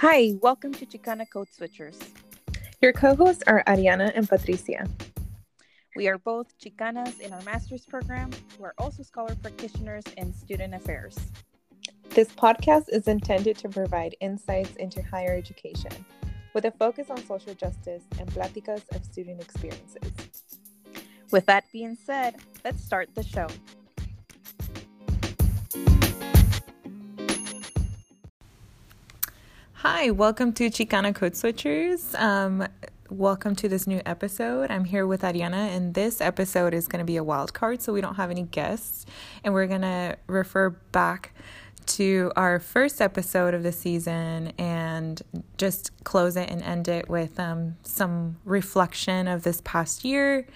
Hi, welcome to Chicana Code Switchers. Your co hosts are Ariana and Patricia. We are both Chicanas in our master's program. We're also scholar practitioners in student affairs. This podcast is intended to provide insights into higher education with a focus on social justice and pláticas of student experiences. With that being said, let's start the show. Hi, welcome to Chicana Code Switchers. Um, welcome to this new episode. I'm here with Ariana, and this episode is going to be a wild card, so we don't have any guests. And we're going to refer back to our first episode of the season and just close it and end it with um, some reflection of this past year.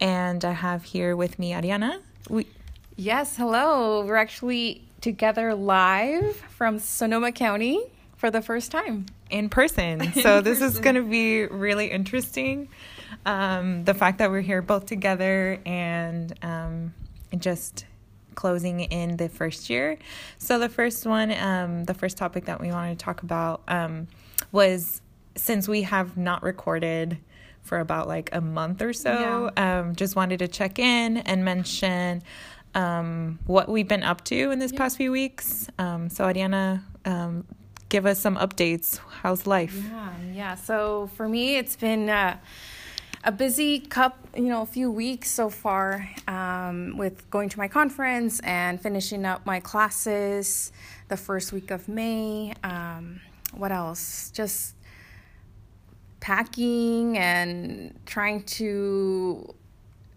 And I have here with me Ariana. We- yes, hello. We're actually together live from Sonoma County for the first time in person. So this is going to be really interesting. Um, the fact that we're here both together and um, just closing in the first year. So the first one, um, the first topic that we wanted to talk about um, was since we have not recorded for about like a month or so, yeah. Um, just wanted to check in and mention um, what we've been up to in this yeah. past few weeks. Um, so Ariana, um, give us some updates. How's life? Yeah, yeah. So for me, it's been uh, a busy cup, you know, a few weeks so far um, with going to my conference and finishing up my classes the first week of May. Um, what else? Just packing and trying to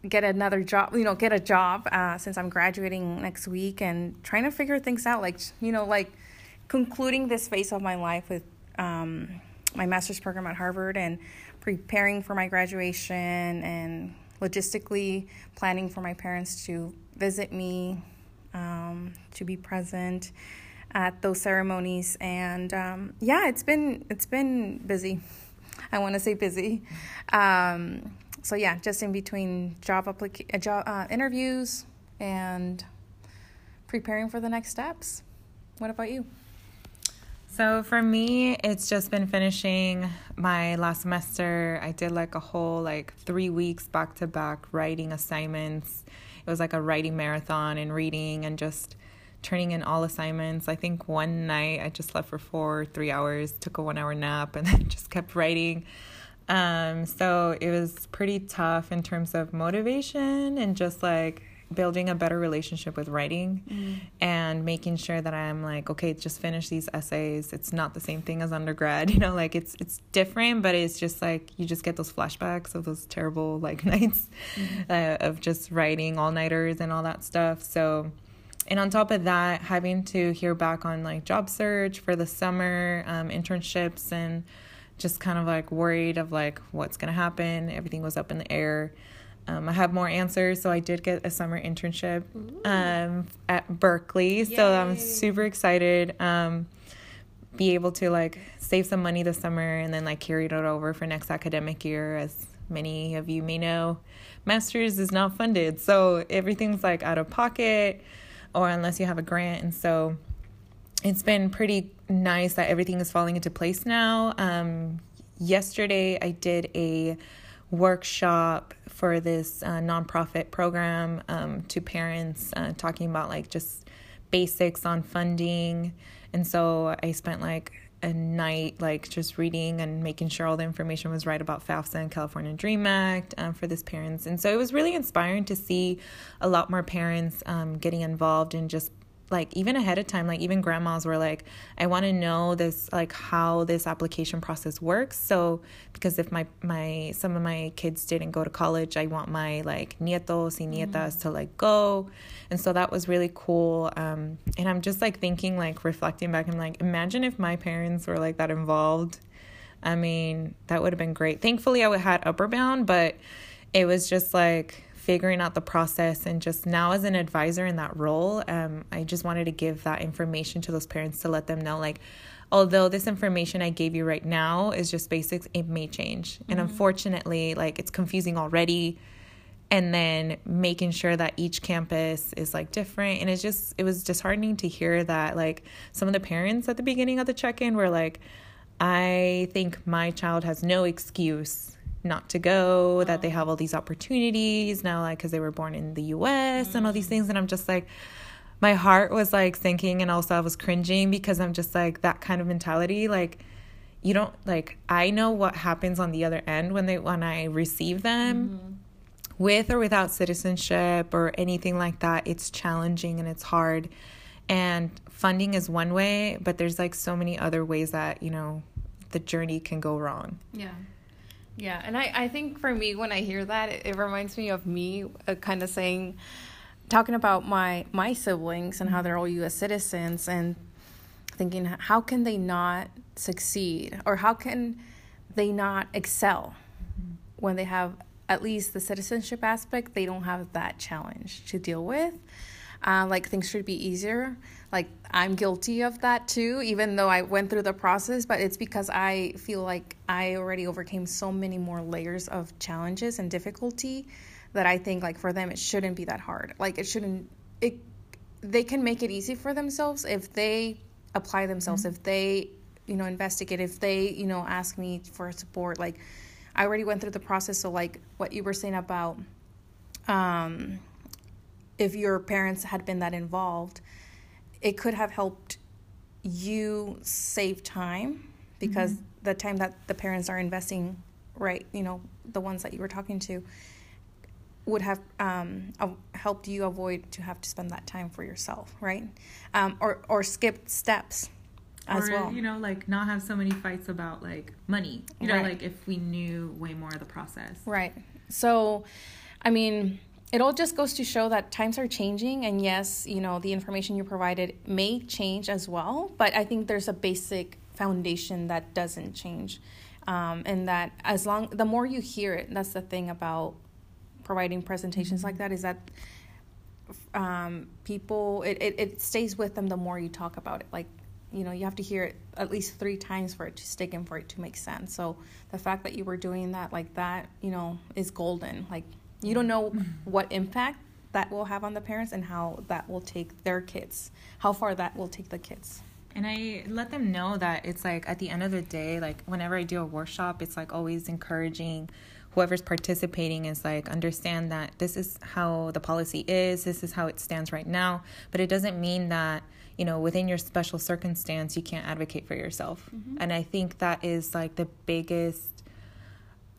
get another job you know get a job uh, since i'm graduating next week and trying to figure things out like you know like concluding this phase of my life with um, my master's program at Harvard and preparing for my graduation and logistically planning for my parents to visit me, um, to be present at those ceremonies, and um, yeah, it's been it's been busy. I want to say busy. Um, so yeah, just in between job applica- uh, job uh, interviews and preparing for the next steps. What about you? So for me, it's just been finishing my last semester. I did like a whole like 3 weeks back to back writing assignments. It was like a writing marathon and reading and just turning in all assignments. I think one night I just slept for 4 3 hours, took a 1 hour nap and then just kept writing. Um so it was pretty tough in terms of motivation and just like building a better relationship with writing mm. and making sure that I'm like, okay, just finish these essays. It's not the same thing as undergrad, you know, like it's it's different, but it's just like you just get those flashbacks of those terrible like nights mm-hmm. uh, of just writing all nighters and all that stuff. So and on top of that, having to hear back on like job search for the summer, um, internships and just kind of like worried of like what's gonna happen. Everything was up in the air. Um, I have more answers, so I did get a summer internship um, at Berkeley. Yay. So I'm super excited. Um, be able to like save some money this summer and then like carry it over for next academic year. As many of you may know, masters is not funded, so everything's like out of pocket, or unless you have a grant. And so it's been pretty nice that everything is falling into place now. Um, yesterday, I did a workshop for this uh, nonprofit program um, to parents, uh, talking about like just basics on funding. And so I spent like a night like just reading and making sure all the information was right about FAFSA and California Dream Act um, for this parents. And so it was really inspiring to see a lot more parents um, getting involved in just like even ahead of time like even grandmas were like i want to know this like how this application process works. So because if my my some of my kids didn't go to college i want my like nietos y nietas mm-hmm. to like go. And so that was really cool um and i'm just like thinking like reflecting back i'm like imagine if my parents were like that involved. I mean that would have been great. Thankfully i had Upward Bound but it was just like figuring out the process and just now as an advisor in that role um, i just wanted to give that information to those parents to let them know like although this information i gave you right now is just basics it may change mm-hmm. and unfortunately like it's confusing already and then making sure that each campus is like different and it's just it was disheartening to hear that like some of the parents at the beginning of the check-in were like I think my child has no excuse not to go, oh. that they have all these opportunities now, like, because they were born in the US mm-hmm. and all these things. And I'm just like, my heart was like sinking, and also I was cringing because I'm just like, that kind of mentality. Like, you don't like, I know what happens on the other end when they, when I receive them. Mm-hmm. With or without citizenship or anything like that, it's challenging and it's hard. And funding is one way, but there's like so many other ways that, you know, the journey can go wrong. Yeah. Yeah. And I, I think for me, when I hear that, it, it reminds me of me uh, kind of saying, talking about my, my siblings and how they're all U.S. citizens and thinking, how can they not succeed or how can they not excel mm-hmm. when they have at least the citizenship aspect, they don't have that challenge to deal with. Uh, like things should be easier like I'm guilty of that too, even though I went through the process, but it's because I feel like I already overcame so many more layers of challenges and difficulty that I think like for them it shouldn't be that hard. Like it shouldn't it they can make it easy for themselves if they apply themselves, mm-hmm. if they, you know, investigate, if they, you know, ask me for support. Like I already went through the process, so like what you were saying about um if your parents had been that involved, it could have helped you save time because mm-hmm. the time that the parents are investing right you know the ones that you were talking to would have um, helped you avoid to have to spend that time for yourself right? Um, or or skip steps as or, well. you know like not have so many fights about like money. You know right. like if we knew way more of the process. Right. So i mean it all just goes to show that times are changing and yes you know the information you provided may change as well but i think there's a basic foundation that doesn't change. Um, and that as long the more you hear it that's the thing about providing presentations mm-hmm. like that is that um, people it, it, it stays with them the more you talk about it. Like you know you have to hear it at least three times for it to stick and for it to make sense. So the fact that you were doing that like that you know is golden. Like you don't know what impact that will have on the parents and how that will take their kids, how far that will take the kids. And I let them know that it's like at the end of the day, like whenever I do a workshop, it's like always encouraging whoever's participating is like understand that this is how the policy is, this is how it stands right now, but it doesn't mean that you know within your special circumstance you can't advocate for yourself. Mm-hmm. And I think that is like the biggest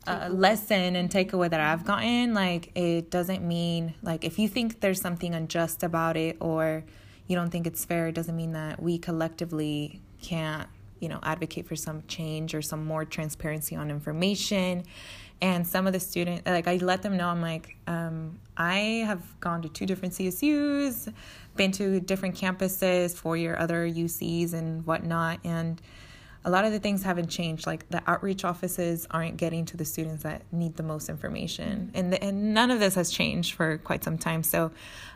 lesson and takeaway that I've gotten. Like, it doesn't mean, like, if you think there's something unjust about it or you don't think it's fair, it doesn't mean that we collectively can't, you know, advocate for some change or some more transparency on information. And some of the students, like, I let them know, I'm like, um, I have gone to two different CSUs, been to different campuses for your other UCs and whatnot. And, a lot of the things haven't changed. Like the outreach offices aren't getting to the students that need the most information, and the, and none of this has changed for quite some time. So,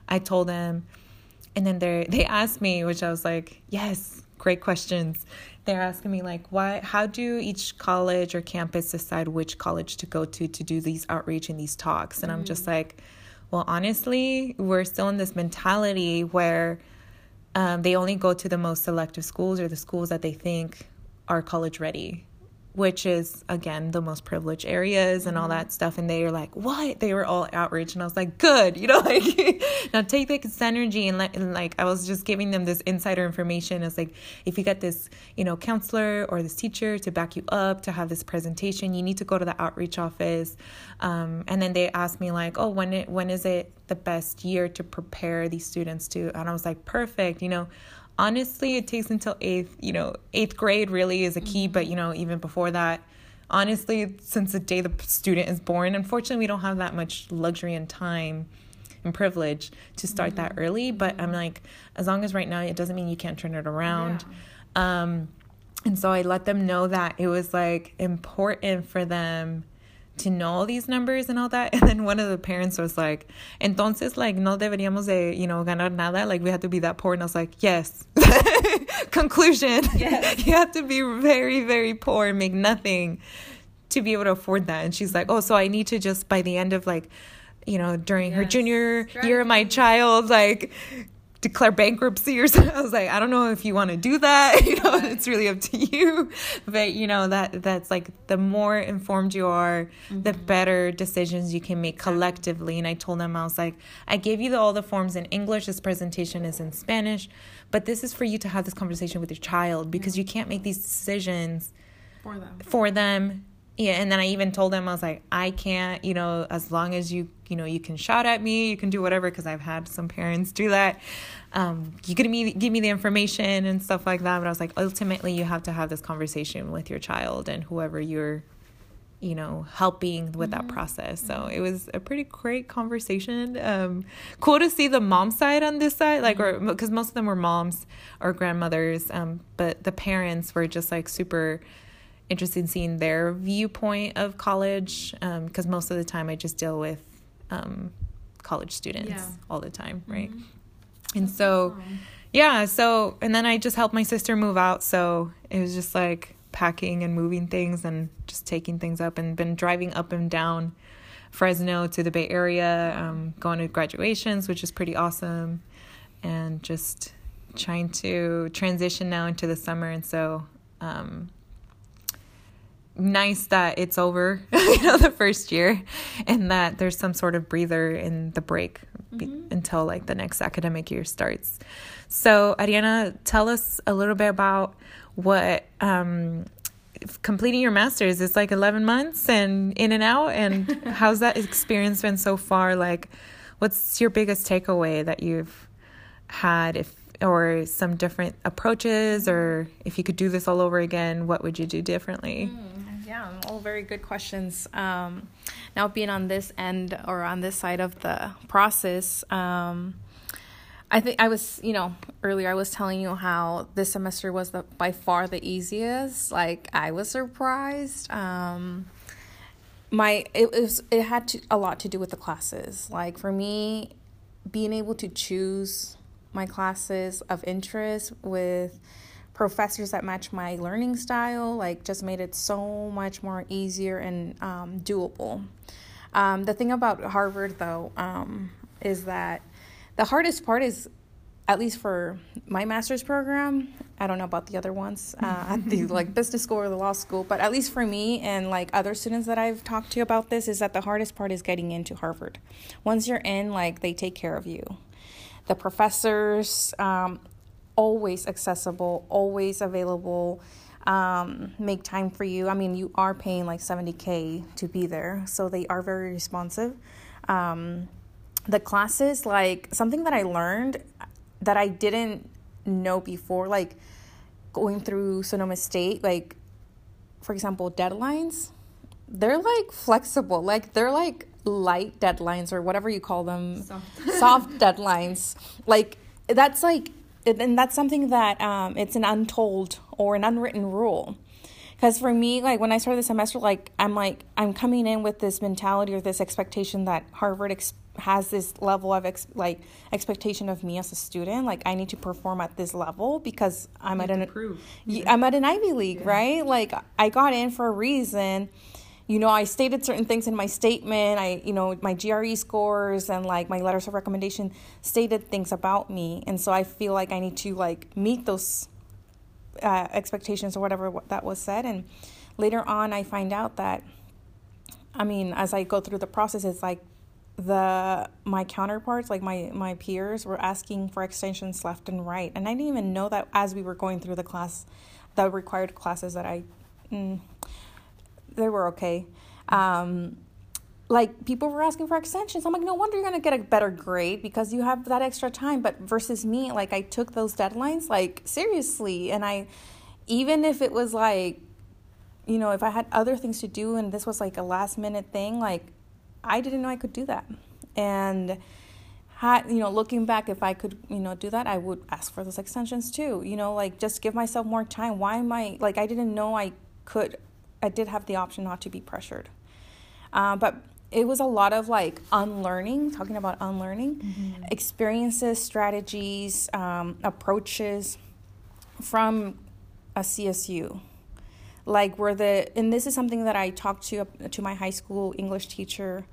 I told them, and then they they asked me, which I was like, yes, great questions. They're asking me like, why? How do each college or campus decide which college to go to to do these outreach and these talks? And mm-hmm. I'm just mm. like, well, honestly, we're still in this mentality where. Um, they only go to the most selective schools or the schools that they think are college ready which is again the most privileged areas and all mm-hmm. that stuff. And they were like what? They were all outraged. And i was like good you know like now take this energy and, let, and like i was just giving them this insider information. It's like if you get this you know counselor or this teacher to back you up to have this presentation you need to go to the outreach office. Um, and then they asked me like oh when it when is it the best year to prepare these students to? And i was like perfect you know honestly it takes until eighth you know eighth grade really is a key but you know even before that honestly since the day the student is born unfortunately we don't have that much luxury and time and privilege to start mm-hmm. that early but i'm like as long as right now it doesn't mean you can't turn it around yeah. um and so i let them know that it was like important for them to know all these numbers and all that. And then one of the parents was like, entonces, like, no deberíamos de, you know, ganar nada. Like, we have to be that poor. And I was like, yes. Conclusion. Yes. you have to be very, very poor and make nothing to be able to afford that. And she's like, oh, so I need to just, by the end of like, you know, during yes. her junior Strategy. year my child, like, declare bankruptcy or something. I was like, I don't know if you want to do that. You know, it's really up to you. But you know that that's like the more informed you are, mm-hmm. the better decisions you can make collectively. And I told them I was like, I gave you the, all the forms in English. This presentation is in Spanish, but this is for you to have this conversation with your child because you can't make these decisions for them. For them yeah and then i even told them i was like i can't you know as long as you you know you can shout at me you can do whatever because i've had some parents do that um, you can me give me the information and stuff like that but i was like ultimately you have to have this conversation with your child and whoever you're you know helping with that mm-hmm. process so it was a pretty great conversation um, cool to see the mom side on this side like or because mm-hmm. most of them were moms or grandmothers um, but the parents were just like super interested in seeing their viewpoint of college because um, most of the time I just deal with um, college students yeah. all the time, right? Mm-hmm. And That's so, awesome. yeah, so, and then I just helped my sister move out. So it was just like packing and moving things and just taking things up and been driving up and down Fresno to the Bay Area, um, going to graduations, which is pretty awesome, and just trying to transition now into the summer. And so, um, nice that it's over, you know, the first year, and that there's some sort of breather in the break mm-hmm. until like the next academic year starts. So, Ariana, tell us a little bit about what um, completing your master's is like 11 months and in and out, and how's that experience been so far? Like, what's your biggest takeaway that you've had if or some different approaches or if you could do this all over again what would you do differently mm. Yeah, all very good questions. Um, now, being on this end or on this side of the process, um, I think I was, you know, earlier I was telling you how this semester was the by far the easiest. Like I was surprised. Um, my it was it had to, a lot to do with the classes. Like for me, being able to choose my classes of interest with professors that match my learning style like just made it so much more easier and um, doable. Um, the thing about harvard though um, is that the hardest part is at least for my master's program i don't know about the other ones uh, at the like business school or the law school but at least for me and like other students that i've talked to about this is that the hardest part is getting into harvard. Once you're in like they take care of you. The professors um, always accessible, always available. Um, make time for you. I mean, you are paying like 70K to be there, so they are very responsive. Um, the classes, like something that I learned that I didn't know before, like going through Sonoma State, like for example, deadlines, they're like flexible, like they're like light deadlines or whatever you call them, soft, soft deadlines. Like that's like and that's something that um, it's an untold or an unwritten rule. Because for me like when i started the semester like i'm like i'm coming in with this mentality or this expectation that harvard ex- has this level of ex- like expectation of me as a student. Like i need to perform at this level because i'm at an i'm at an ivy league yeah. right? Like i got in for a reason you know, I stated certain things in my statement. I, you know, my GRE scores and like my letters of recommendation stated things about me. And so I feel like I need to like meet those uh, expectations or whatever that was said. And later on, I find out that, I mean, as I go through the process, it's like the my counterparts like my my peers were asking for extensions left and right and i didn't even know that as we were going through the class the required classes that i mm, they were okay. Um, like people were asking for extensions. I'm like, no wonder you're gonna get a better grade because you have that extra time. But versus me, like I took those deadlines like seriously, and I, even if it was like, you know, if I had other things to do and this was like a last minute thing, like I didn't know I could do that, and had you know looking back if i could you know do that i would ask for those extensions too you know like just give myself more time why am i like i didn't know i could I did have the option not to be pressured. Uh, but it was a lot of like unlearning, talking about unlearning, mm-hmm. experiences, strategies, um, approaches from a CSU. Like where the and this is something that I talked to to my high school English teacher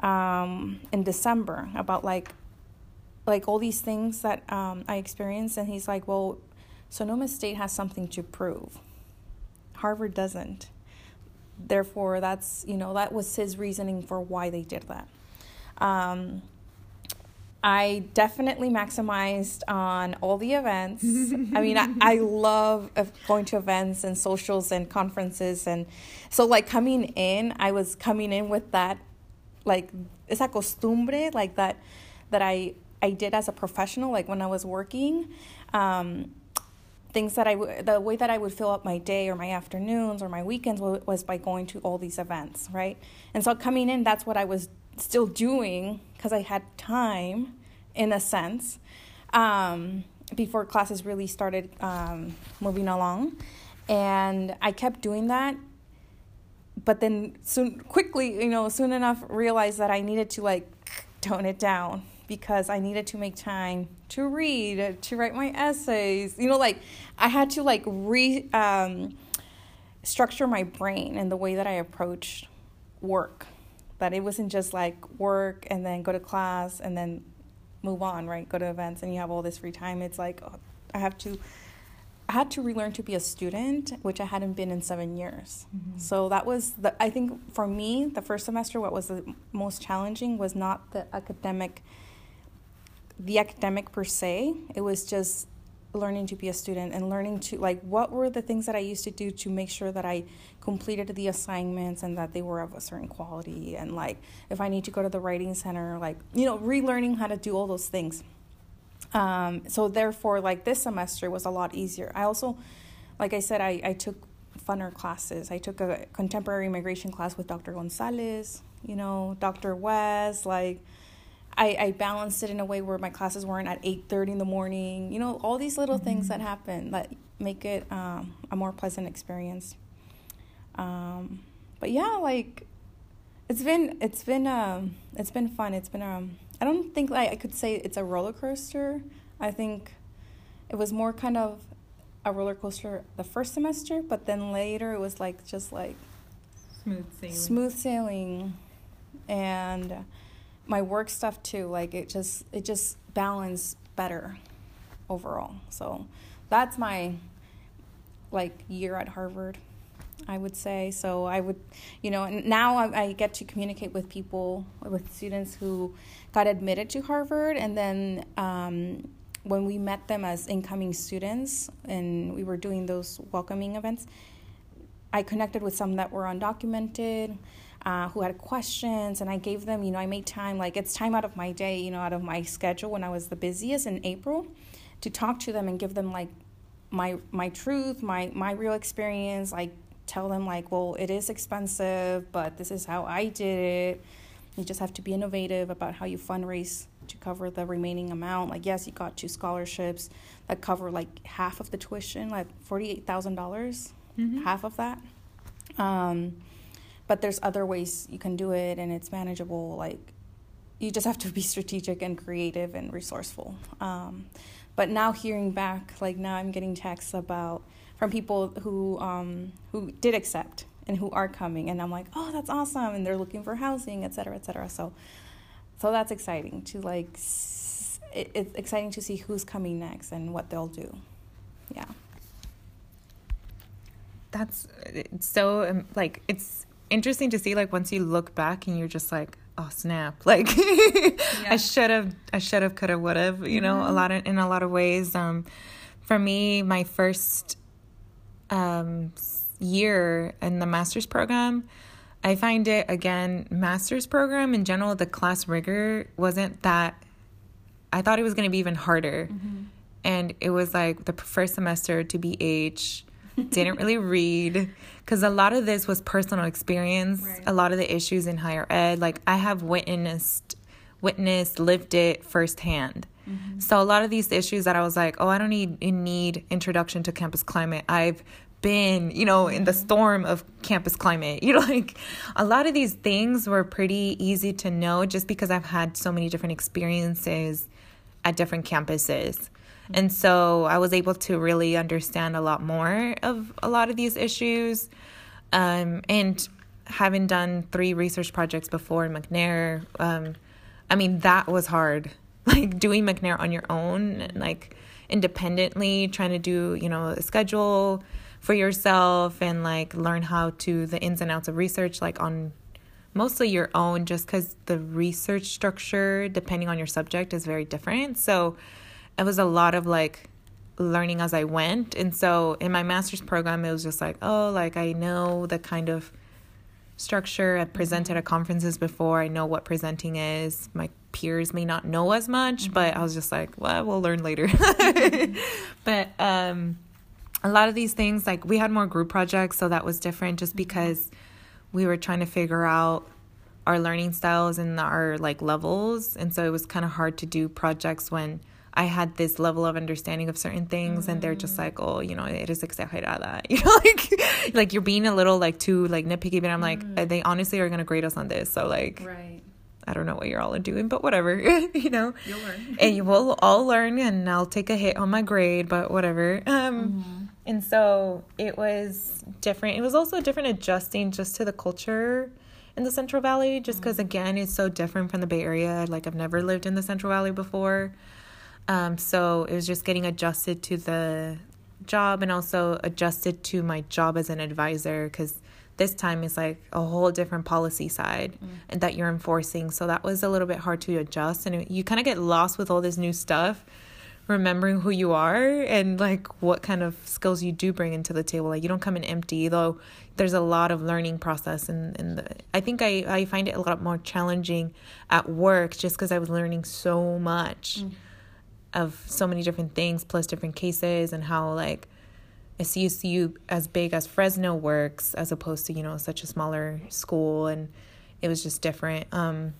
um, in December about like like all these things that um, I experienced, and he's like, well, Sonoma State has something to prove. Harvard doesn't. Therefore, that's, you know, that was his reasoning for why they did that. Um, I definitely maximized on all the events. I mean, I, I love going to events and socials and conferences. And so, like, coming in, I was coming in with that, like, esa costumbre, like that, that I, I did as a professional, like when I was working. Um, things that I w- the way that I would fill up my day or my afternoons or my weekends w- was by going to all these events, right? And so coming in, that's what I was still doing because I had time, in a sense, um, before classes really started um, moving along, and I kept doing that. But then soon, quickly, you know, soon enough, realized that I needed to like tone it down because I needed to make time to read, to write my essays. You know, like I had to like re um, structure my brain and the way that I approached work. That it wasn't just like work and then go to class and then move on, right? Go to events and you have all this free time. It's like oh, I have to. I had to relearn to be a student, which I hadn't been in seven years. Mm-hmm. So that was the. I think for me, the first semester, what was the most challenging was not the academic the academic per se. It was just learning to be a student and learning to like what were the things that I used to do to make sure that I completed the assignments and that they were of a certain quality and like if I need to go to the writing center like you know relearning how to do all those things. Um, so therefore like this semester was a lot easier. I also like I said I, I took funner classes. I took a contemporary immigration class with Dr. Gonzalez, you know, Dr. West, like I, I balanced it in a way where my classes weren't at 8.30 in the morning you know all these little mm-hmm. things that happen that make it um, a more pleasant experience. Um, but yeah like it's been it's been um it's been fun. It's been um i don't think like i could say it's a roller coaster. I think it was more kind of a roller coaster the first semester but then later it was like just like smooth sailing. smooth sailing. And my work stuff too like it just it just balanced better overall. So that's my like year at harvard i would say. So i would you know and now I, I get to communicate with people with students who got admitted to harvard and then um, when we met them as incoming students and we were doing those welcoming events i connected with some that were undocumented uh, who had questions and I gave them, you know, I made time, like it's time out of my day, you know, out of my schedule when I was the busiest in April to talk to them and give them like my my truth, my my real experience, like tell them like, well, it is expensive, but this is how I did it. You just have to be innovative about how you fundraise to cover the remaining amount. Like, yes, you got two scholarships that cover like half of the tuition, like forty-eight thousand dollars, mm-hmm. half of that. Um, but there's other ways you can do it and it's manageable like you just have to be strategic and creative and resourceful. Um, but now hearing back like now i'm getting texts about from people who um, who did accept and who are coming and i'm like oh that's awesome and they're looking for housing et cetera et cetera. So so that's exciting to like it, it's exciting to see who's coming next and what they'll do. Yeah. That's it's so um, like it's interesting to see like once you look back and you're just like oh snap like yeah. i should have i should have could have would have you know mm-hmm. a lot of in a lot of ways um for me my first um year in the master's program i find it again master's program in general the class rigor wasn't that i thought it was going to be even harder mm-hmm. and it was like the first semester to be age didn't really read because a lot of this was personal experience right. a lot of the issues in higher ed like i have witnessed witnessed lived it firsthand mm-hmm. so a lot of these issues that i was like oh i don't need need introduction to campus climate i've been you know in the storm of campus climate you know like a lot of these things were pretty easy to know just because i've had so many different experiences at different campuses and so I was able to really understand a lot more of a lot of these issues. Um, and having done three research projects before in McNair, um, I mean, that was hard. like doing McNair on your own, like independently, trying to do, you know, a schedule for yourself and like learn how to the ins and outs of research like on mostly your own just because the research structure depending on your subject is very different so it was a lot of like learning as i went. And so in my master's program it was just like oh like i know the kind of structure. I've presented at conferences before. I know what presenting is. My peers may not know as much mm-hmm. but i was just like well we'll learn later. But um a lot of these things like we had more group projects so that was different just because we were trying to figure out our learning styles and our like levels. And so it was kind of hard to do projects when I had this level of understanding of certain things mm-hmm. and they're just like, oh, you know, it is exagerada. You know, like like you're being a little like too like nitpicky, but I'm like, mm-hmm. they honestly are gonna grade us on this. So like right. I don't know what you're all doing, but whatever, you know. You'll learn. and you will all learn and I'll take a hit on my grade, but whatever. Um mm-hmm and so it was different. It was also different adjusting just to the culture in the Central Valley, just because, mm-hmm. again, it's so different from the Bay Area. Like, I've never lived in the Central Valley before. Um, so it was just getting adjusted to the job and also adjusted to my job as an advisor because this time is like a whole different policy side mm. and that you're enforcing so that was a little bit hard to adjust and it, you kind of get lost with all this new stuff remembering who you are and like what kind of skills you do bring into the table like you don't come in empty though there's a lot of learning process and and the, i think i i find it a lot more challenging at work just because i was learning so much mm. Of so many different things plus different cases and how like a CSU as big as Fresno works as opposed to you know such a smaller school and it was just different. Um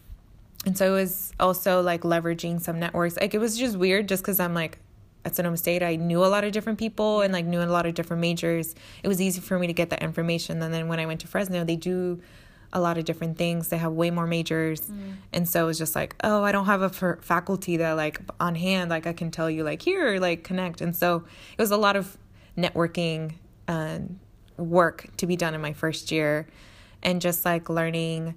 and so it was also like leveraging some networks. Like it was just weird just because i'm like at sonoma state i knew a lot of different people and like knew a lot of different majors. It was easy for me to get that information and then when i went to fresno they do a lot of different things. They have way more majors. Mm. and so it was just like oh i don't have a f- faculty that like on hand like i can tell you like here like connect. And so it was a lot of networking and work to be done in my first year and just like learning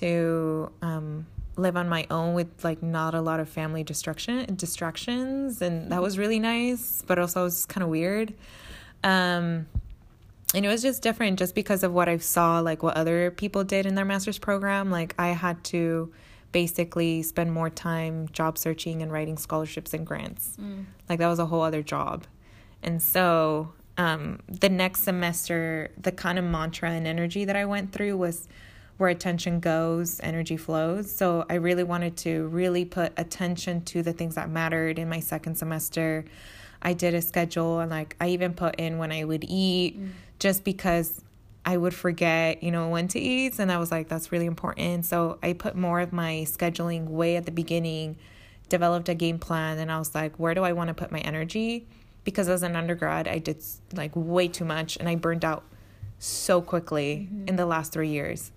to um, live on my own with like not a lot of family distraction distractions. And that was really nice but also it was kind of weird. Um and it was just different just because of what I saw like what other people did in their master's program like I had to basically spend more time job searching and writing scholarships and grants mm. like that was a whole other job and so um the next semester the kind of mantra and energy that I went through was where attention goes, energy flows. So I really wanted to really put attention to the things that mattered in my second semester. I did a schedule and like I even put in when I would eat mm. just because I would forget, you know, when to eat. And I was like, that's really important. So I put more of my scheduling way at the beginning, developed a game plan, and I was like, where do I want to put my energy? Because as an undergrad, I did like way too much and I burned out so quickly mm-hmm. in the last three years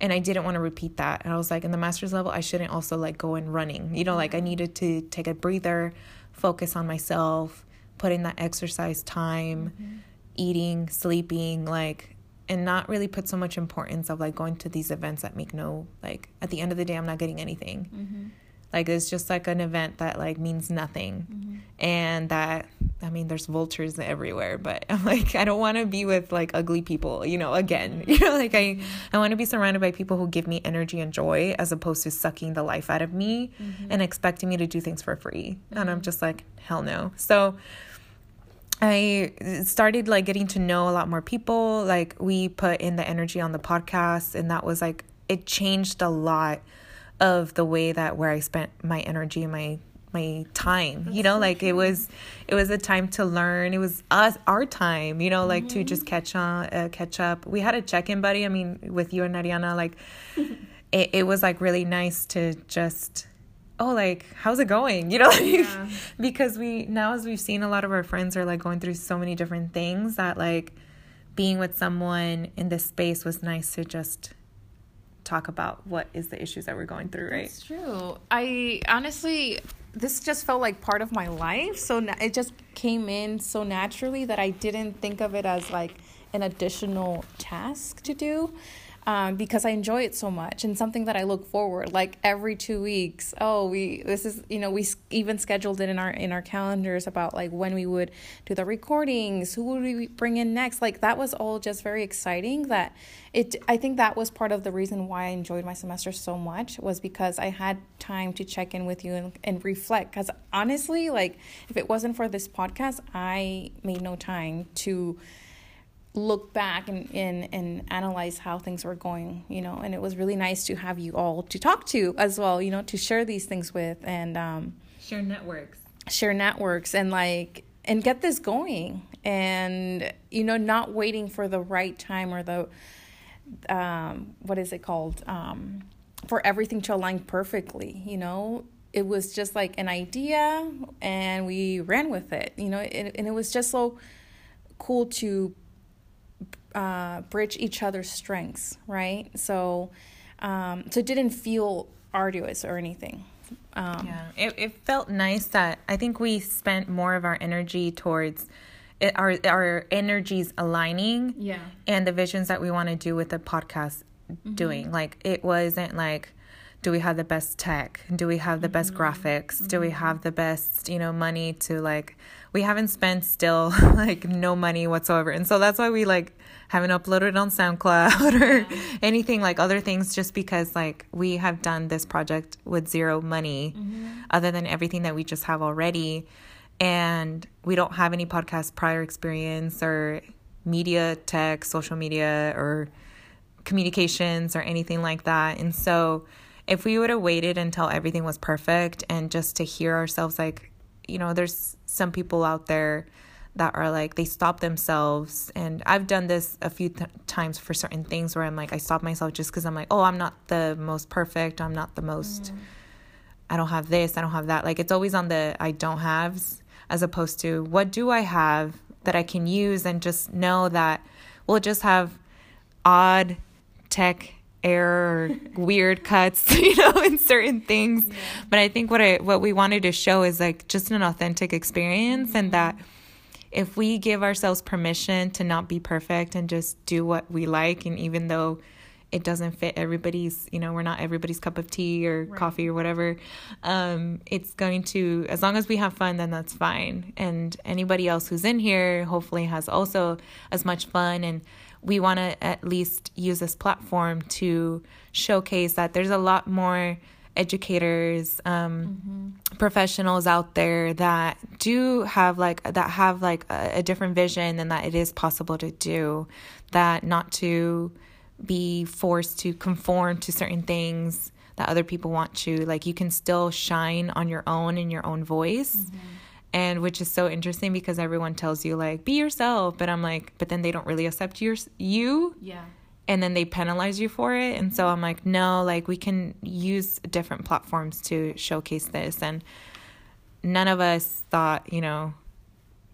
and I didn't want to repeat that. And I was like, in the master's level, I shouldn't also like go in running. You know, like I needed to take a breather, focus on myself, putting that exercise time, mm-hmm. eating, sleeping, like, and not really put so much importance of like going to these events that make no like. At the end of the day, I'm not getting anything. Mm-hmm. Like it's just like an event that like means nothing, mm-hmm. and that I mean, there's vultures everywhere, but I'm like, I don't want to be with like ugly people, you know, again, you know, like I, I want to be surrounded by people who give me energy and joy as opposed to sucking the life out of me mm-hmm. and expecting me to do things for free. Mm-hmm. And I'm mm-hmm. just like, hell no. So I started like getting to know a lot more people. Like we put in the energy on the podcast and that was like, it changed a lot of the way that where I spent my energy and my my time That's you know so like true. it was it was a time to learn it was us our time you know like mm-hmm. to just catch on uh, catch up we had a check-in buddy i mean with you and Ariana like it, it was like really nice to just oh like how's it going you know like, yeah. because we now as we've seen a lot of our friends are like going through so many different things that like being with someone in this space was nice to just talk about what is the issues that we're going through right it's true i honestly this just felt like part of my life. So it just came in so naturally that I didn't think of it as like an additional task to do. Um, because I enjoy it so much and something that I look forward like every two weeks. Oh, we this is you know we even scheduled it in our in our calendars about like when we would do the recordings, who would we bring in next. Like that was all just very exciting. That it I think that was part of the reason why I enjoyed my semester so much was because I had time to check in with you and, and reflect. Because honestly, like if it wasn't for this podcast, I made no time to look back and, and and analyze how things were going you know and it was really nice to have you all to talk to as well you know to share these things with and um, share networks. share networks and like and get this going. And you know not waiting for the right time or the um, what is it called? Um, for everything to align perfectly you know? It was just like an idea and we ran with it you know and, and it was just so cool to uh, bridge each other's strengths, right? So, um, so it didn't feel arduous or anything. Um, yeah, it, it felt nice that I think we spent more of our energy towards it, our our energies aligning. Yeah, and the visions that we want to do with the podcast mm-hmm. doing. Like it wasn't like do we have the best tech do we have the best mm-hmm. graphics mm-hmm. do we mm-hmm. have the best you know money to like we haven't spent still like no money whatsoever and so that's why we like haven't uploaded on SoundCloud or yeah. anything like other things just because like we have done this project with zero money mm-hmm. other than everything that we just have already and we don't have any podcast prior experience or media tech social media or communications or anything like that and so if we would have waited until everything was perfect and just to hear ourselves like you know there's some people out there that are like they stop themselves and i've done this a few th- times for certain things where i'm like i stop myself just because i'm like oh i'm not the most perfect i'm not the most mm. i don't have this i don't have that like it's always on the i don't haves as opposed to what do i have that i can use and just know that we'll just have odd tech error weird cuts you know in certain things yeah. but i think what i what we wanted to show is like just an authentic experience mm-hmm. and that if we give ourselves permission to not be perfect and just do what we like and even though it doesn't fit everybody's you know we're not everybody's cup of tea or right. coffee or whatever um, it's going to as long as we have fun then that's fine and anybody else who's in here hopefully has also as much fun and we want to at least use this platform to showcase that there's a lot more educators um, mm-hmm. professionals out there that do have like that have like a, a, different vision and that it is possible to do that not to be forced to conform to certain things that other people want you like you can still shine on your own in your own voice. Mm-hmm. and which is so interesting because everyone tells you like be yourself. But i'm like but then they don't really accept your you. Yeah and then they penalize you for it. And so I'm like, no, like we can use different platforms to showcase this. And none of us thought, you know,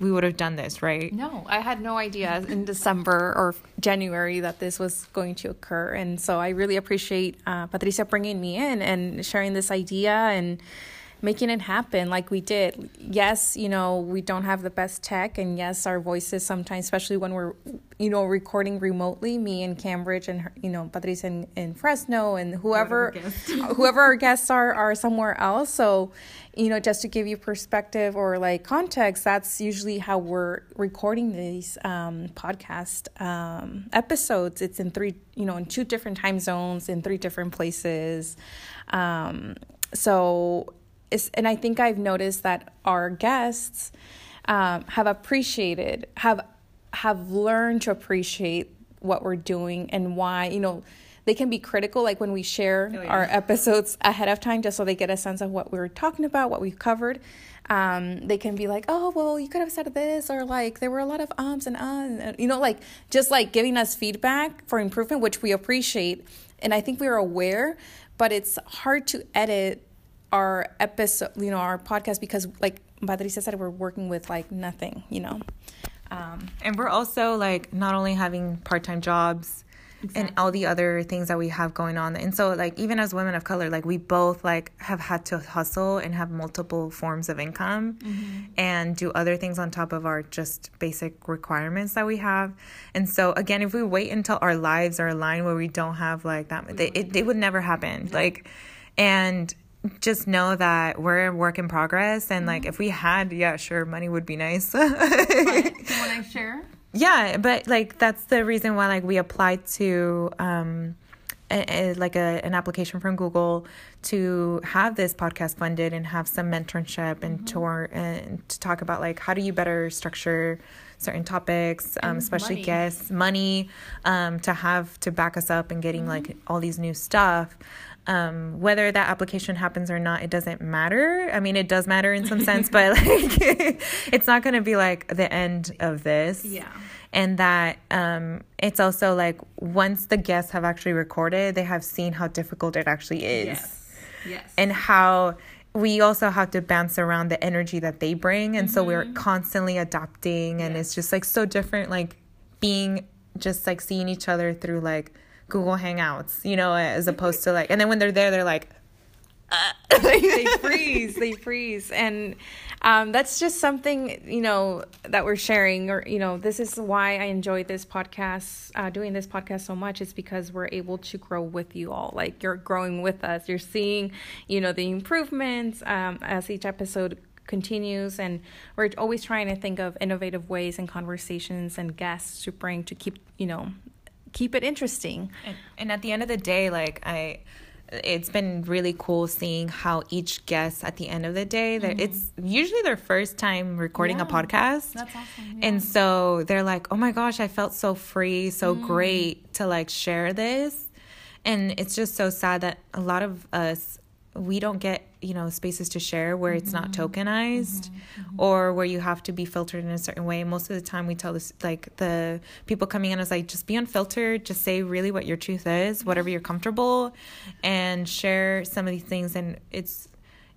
we would have done this, right? No, I had no idea in December or January that this was going to occur. And so I really appreciate uh, Patricia bringing me in and sharing this idea and making it happen like we did. Yes, you know, we don't have the best tech, and yes, our voices sometimes, especially when we're, you know, recording remotely, me in Cambridge and, you know, Patricia in, in Fresno and whoever, whoever our guests are, are somewhere else. So, you know, just to give you perspective or like context, that's usually how we're recording these um, podcast um, episodes. It's in three, you know, in two different time zones, in three different places. Um, so and I think I've noticed that our guests um, have appreciated, have have learned to appreciate what we're doing and why. You know, they can be critical, like when we share oh, yeah. our episodes ahead of time, just so they get a sense of what we are talking about, what we've covered. Um, they can be like, "Oh, well, you could have said this," or like, "There were a lot of ums and uhs," you know, like just like giving us feedback for improvement, which we appreciate, and I think we are aware. But it's hard to edit our episode, you know, our podcast because like Patricia said, we're working with like nothing, you know. Um, and we're also like not only having part time jobs and all the other things that we have going on. And so like even as women of color, like we both like have had to hustle and have multiple forms of income and do other things on top of our just basic requirements that we have. And so again, if we wait until our lives are aligned where we don't have like that, it, it, it would never happen. Like, and just know that we're a work in progress and like if we had yeah sure money would be nice. Do you want to share? yeah but like that's the reason why like we applied to um a, a, like a, an application from google to have this podcast funded and have some mentorship and tour and to talk about like how do you better structure certain topics um, especially money. guests money um, to have to back us up and getting like all these new stuff um, whether that application happens or not, it doesn't matter. I mean, it does matter in some sense, but like, it's not going to be like the end of this. Yeah. And that um, it's also like once the guests have actually recorded, they have seen how difficult it actually is Yes. Yes. and how we also have to bounce around the energy that they bring and so we're constantly adapting and it's just like so different like being just like seeing each other through like google hangouts you know as opposed to like and then when they're there they're like they freeze they freeze. And um, that's just something you know that we're sharing or you know this is why i enjoy this podcast uh, doing this podcast so much is because we're able to grow with you all. Like you're growing with us. You're seeing you know the improvements um, as each episode continues. And we're always trying to think of innovative ways and conversations and guests to bring to keep you know keep it interesting. And, and at the end of the day like i it's been really cool seeing how each guest at the end of the day that it's usually their first time recording a Mm-hmm. Podcast. That's awesome, and so they're like oh my gosh i felt so free so Mm. great to like share this. And it's just so sad that a lot of us we don't get you know spaces to share where it's not Mm-hmm. tokenized mm-hmm. Mm-hmm. or where you have to be filtered in a certain way. Most of the time we tell this like the people coming in is like just be unfiltered. Just say really what your truth is whatever you're comfortable and share some of these things. And it's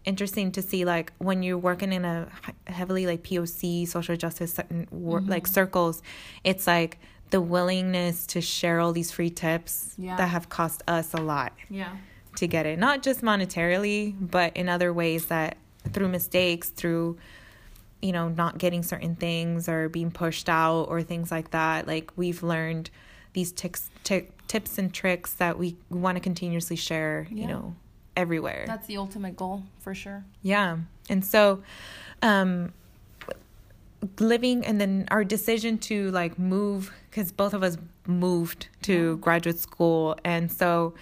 interesting to see like when you're working in a heavily like poc social justice like mm-hmm. circles it's like the willingness to share all these free tips Yeah. that have cost us a lot. Yeah to get it not just monetarily but in other ways that through mistakes through you know not getting certain things or being pushed out or things like that like we've learned these tics, ti- tips and tricks that we want to continuously share you know everywhere. That's the ultimate goal for sure. Yeah. And so um living and then our decision to like move cuz both of us moved to graduate school. And so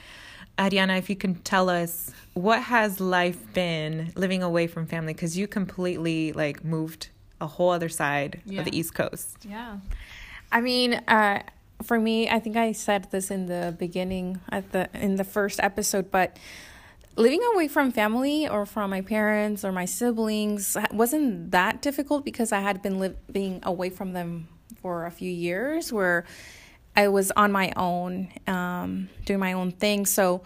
Ariana if you can tell us what has life been living away from family cuz you completely like moved a whole other side Yeah. of the East Coast. Yeah. I mean, uh, for me, I think I said this in the beginning at the in the first episode, but living away from family or from my parents or my siblings wasn't that difficult because I had been living away from them for a few years where I was on my own, um, doing my own thing. So,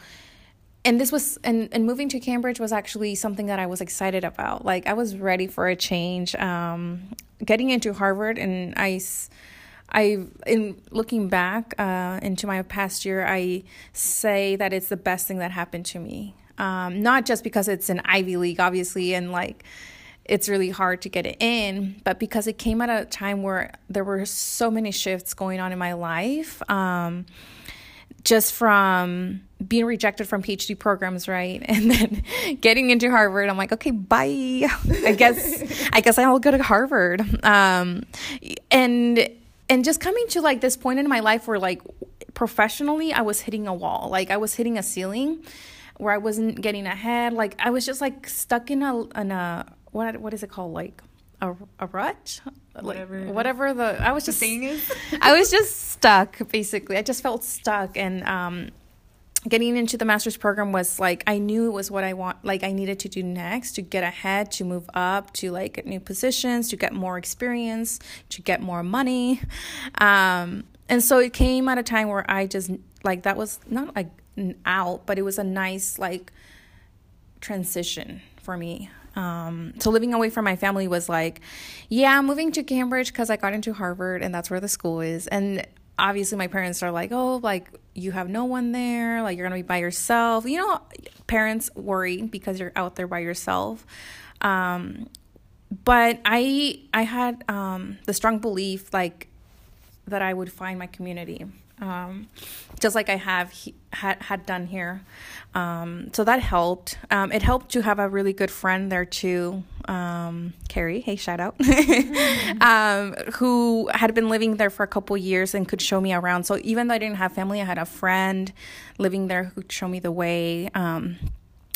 and this was and, and moving to Cambridge was actually something that I was excited about. Like I was ready for a change. Um, getting into Harvard and I, I, in looking back uh, into my past year, I say that it's the best thing that happened to me. Um, not just because it's an Ivy League, obviously, and like it's really hard to get it in, but because it came at a time where there were so many shifts going on in my life. Um, just from being rejected from PhD programs, right? And then getting into Harvard, I'm like, okay, bye. I guess I guess I'll go to Harvard. Um, and and just coming to like this point in my life where like professionally I was hitting a wall. Like I was hitting a ceiling where I wasn't getting ahead. Like I was just like stuck in a in a what what is it called? Like a, a rut? Whatever Like, whatever the I was just saying is? I was just stuck basically. I just felt stuck and um getting into the master's program was like I knew it was what I want like I needed to do next to get ahead, to move up, to like new positions, to get more experience, to get more money. Um and so it came at a time where I just like that was not like an out, but it was a nice like transition for me. Um, so living away from my family was like, yeah, moving to Cambridge because I got into Harvard and that's where the school is. And obviously my parents are like, "Oh, like you have no one there, like you're to be by yourself." You know, parents worry because you're out there by yourself. Um but I I had um the strong belief like that I would find my community. Um, just like I have he, had had done here, um, so that helped. Um, it helped to have a really good friend there too, um, Carrie. Hey, shout out, um, who had been living there for a couple years and could show me around. So even though I didn't have family, I had a friend living there who could show me the way um,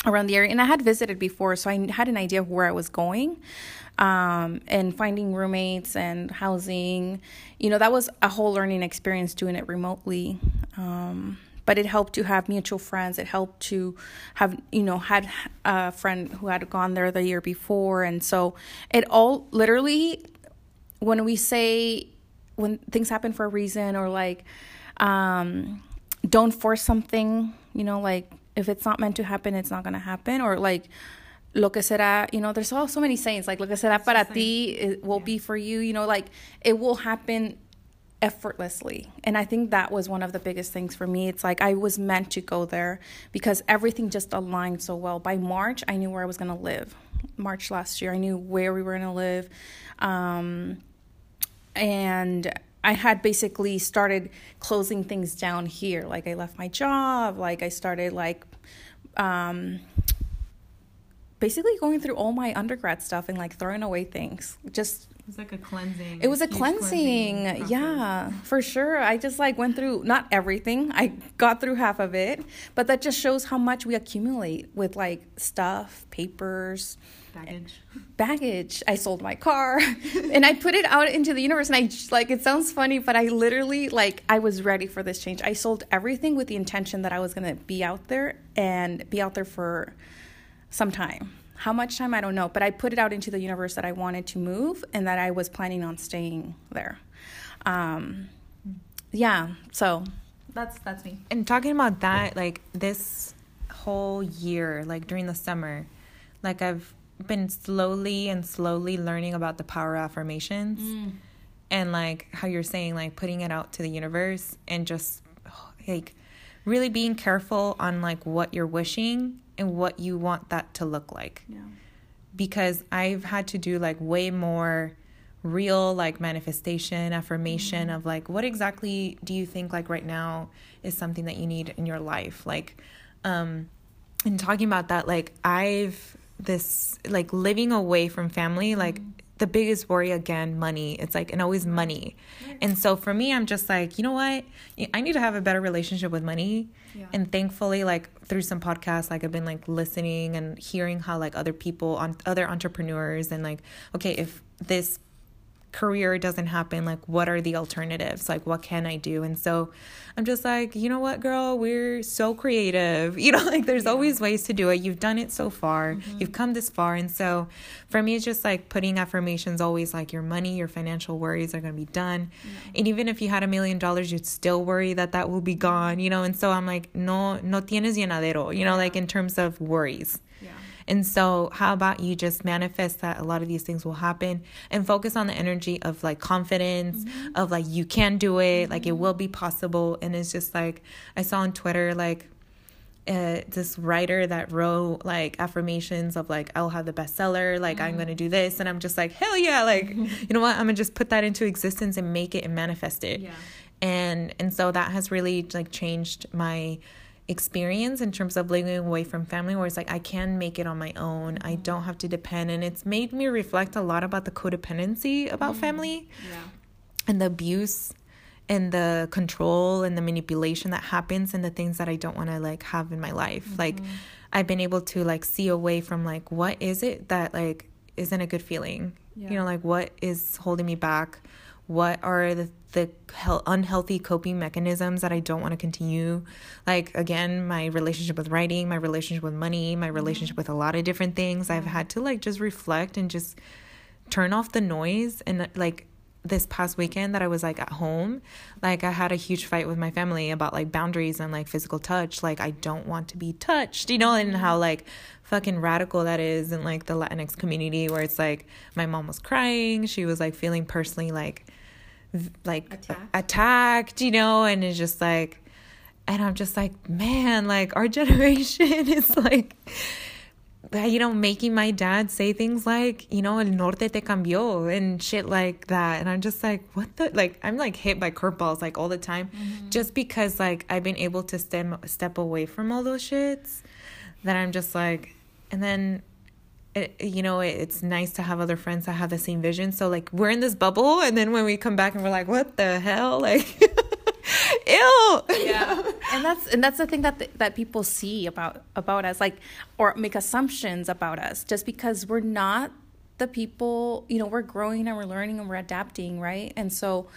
around the area, and I had visited before, so I had an idea of where I was going um, and finding roommates and housing. You know, that was a whole learning experience doing it remotely. Um, but it helped to have mutual friends. It helped to have, you know, had a friend who had gone there the year before. And so it all literally, when we say, when things happen for a reason or like, um, don't force something, you know, like if it's not meant to happen, it's not going to happen. Or like, lo que será, you know, there's all so many sayings like lo que será para ti it will yeah. be for you, you know, like it will happen effortlessly. And I think that was one of the biggest things for me. It's like I was meant to go there because everything just aligned so well. By March, I knew where I was going to live. March last year, I knew where we were going to live. Um, and I had basically started closing things down here. Like I left my job, like I started like um basically going through all my undergrad stuff and like throwing away things. Just it was like a cleansing. It was a cleansing. cleansing yeah, for sure. I just like went through not everything. I got through half of it, but that just shows how much we accumulate with like stuff, papers, baggage. Baggage. I sold my car and I put it out into the universe and I like it sounds funny, but I literally like I was ready for this change. I sold everything with the intention that I was going to be out there and be out there for some time. How much time, I don't know, but I put it out into the universe that I wanted to move and that I was planning on staying there. Um, yeah, so that's that's me. And talking about that, like this whole year, like during the summer, like I've been slowly and slowly learning about the power affirmations mm. and like how you're saying like putting it out to the universe and just like really being careful on like what you're wishing and what you want that to look like. Yeah. Because I've had to do like way more real like manifestation, affirmation mm-hmm. of like what exactly do you think like right now is something that you need in your life? Like um and talking about that like I've this like living away from family like mm-hmm the biggest worry again money. It's like and always money. And so for me i'm just like you know what? I need to have a better relationship with money. Yeah. and thankfully like through some podcasts like i've been like listening and hearing how like other people on other entrepreneurs and like okay if this career doesn't happen like what are the alternatives? Like what can i do? And so i'm just like you know what girl? We're so creative. You know like there's yeah. always ways to do it. You've done it so far. Mm-hmm. you've come this far. And so for me it's just like putting affirmations always like your money your financial worries are going to be done. Yeah. and even if you had a million dollars you'd still worry that that will be gone you know? And so i'm like no no tienes llenadero you know like in terms of worries and so, how about you just manifest that a lot of these things will happen and focus on the energy of like confidence, mm-hmm. of like you can do it, mm-hmm. like it will be possible. And it's just like I saw on Twitter, like uh, this writer that wrote like affirmations of like I'll have the bestseller, like mm-hmm. I'm gonna do this, and I'm just like hell yeah, like you know what, I'm gonna just put that into existence and make it and manifest it. Yeah. And and so that has really like changed my experience in terms of living away from family where it's like I can make it on my own. I mm-hmm. don't have to depend and it's made me reflect a lot about the codependency about mm-hmm. family. Yeah. And the abuse and the control and the manipulation that happens and the things that I don't want to like have in my life. Mm-hmm. Like I've been able to like see away from like what is it that like isn't a good feeling. Yeah. You know, like what is holding me back? What are the the unhealthy coping mechanisms that I don't want to continue. Like, again, my relationship with writing, my relationship with money, my mm-hmm. relationship with a lot of different things. I've had to like just reflect and just turn off the noise. And like this past weekend that I was like at home, like I had a huge fight with my family about like boundaries and like physical touch. Like, I don't want to be touched, you know, and how like fucking radical that is in like the Latinx community where it's like my mom was crying. She was like feeling personally like, like Attacked. attacked, you know, and it's just like, and I'm just like, man, like our generation is like, you know, making my dad say things like, you know, el norte te cambió and shit like that. And I'm just like, what the, like, I'm like hit by curveballs like all the time mm-hmm. just because like I've been able to step, step away from all those shits that I'm just like, and then it, you know, it, it's nice to have other friends that have the same vision. So like we're in this bubble, and then when we come back and we're like, what the hell, like, ew. yeah. And that's and that's the thing that that people see about about us like or make assumptions about us. Just because we're not the people you know we're growing and we're learning and we're adapting right? And so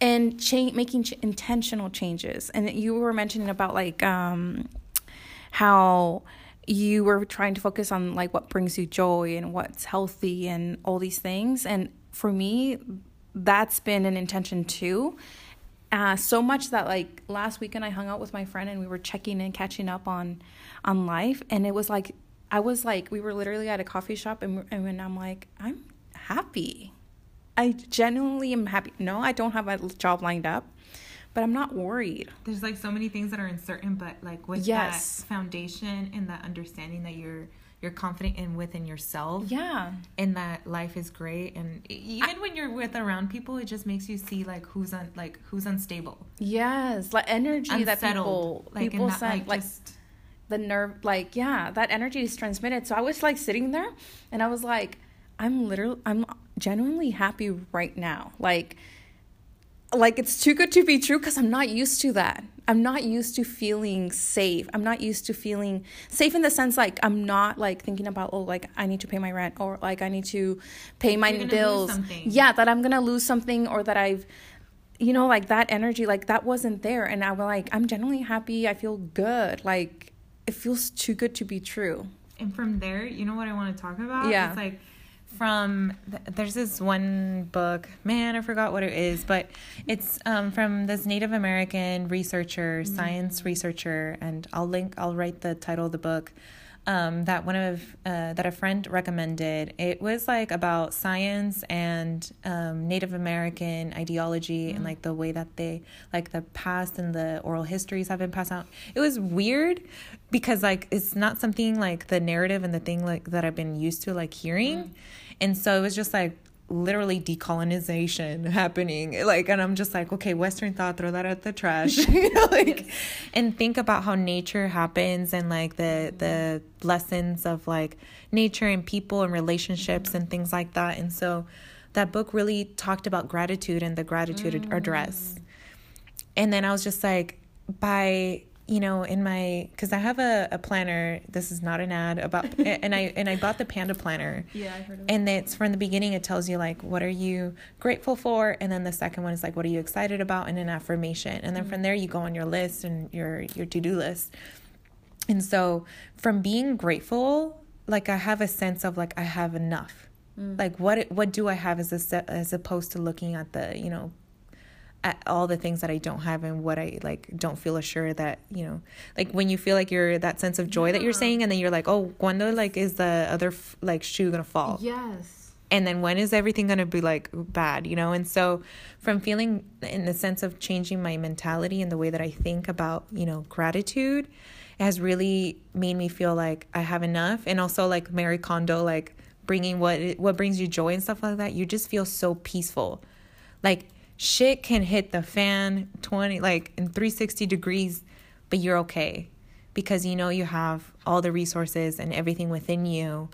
and change making ch- intentional changes. And you were mentioning about like um how you were trying to focus on like what brings you joy and what's healthy and all these things. And for me that's been an intention too. Uh, so much that like last weekend I hung out with my friend and we were checking in, catching up on on life, and it was like I was like we were literally at a coffee shop and and I'm like I'm happy, I genuinely am happy. No, I don't have a job lined up, but I'm not worried. There's like so many things that are uncertain, but like with Yes. that foundation and that understanding that you're you're confident in within yourself. Yeah, and that life is great and even when you're with around people it just makes you see like who's un, like who's unstable yes, like energy that people like people not, send like, like just the nerve like yeah that energy is transmitted so i was like sitting there and i was like i'm literally i'm genuinely happy right now like like it's too good to be true because i'm not used to that. I'm not used to feeling safe. I'm not used to feeling safe in the sense like i'm not like thinking about oh like i need to pay my rent or like i need to pay my You're gonna lose bills. yeah that i'm gonna lose something or that i've you know like that energy like that wasn't there. And i was like i'm genuinely happy. I feel good. Like it feels too good to be true. And from there you know what i want to talk about? Yeah. it's like from there's this one book man i forgot what it is but it's um, from this native american researcher science researcher and i'll link i'll write the title of the book um, that one of uh, that a friend recommended it was like about science and um, native american ideology and like the way that they like the past and the oral histories have been passed out it was weird because like it's not something like the narrative and the thing like that i've been used to like hearing. And so it was just like literally decolonization happening. Like and i'm just like okay western thought throw that at the trash. You know like and think about how nature happens and like the the lessons of like nature and people and relationships and things like that. And so that book really talked about gratitude and the gratitude address. Mm. And then I was just like, by you know, in my because I have a, a planner. This is not an ad about, and I and I bought the Panda planner. Yeah, I heard of And it's from the beginning. It tells you like what are you grateful for, and then the second one is like what are you excited about, and an affirmation. And then mm-hmm. from there you go on your list and your your to do list. And so from being grateful, like I have a sense of like I have enough. Mm. Like what what do I have as a, as opposed to looking at the you know all the things that I don't have and what I like don't feel assured that you know like when you feel like you're that sense of joy that you're saying and then you're like oh cuando like is the other f- like shoe gonna fall? Yes. And then when is everything to be like bad you know? And so from feeling in the sense of changing my mentality and the way that i think about you know gratitude it has really made me feel like i have enough. And also like Marie Kondo like bringing what what brings you joy and stuff like that you just feel so peaceful. Like shit can hit the fan 20 like in 360 degrees but you're okay because you know you have all the resources and everything within you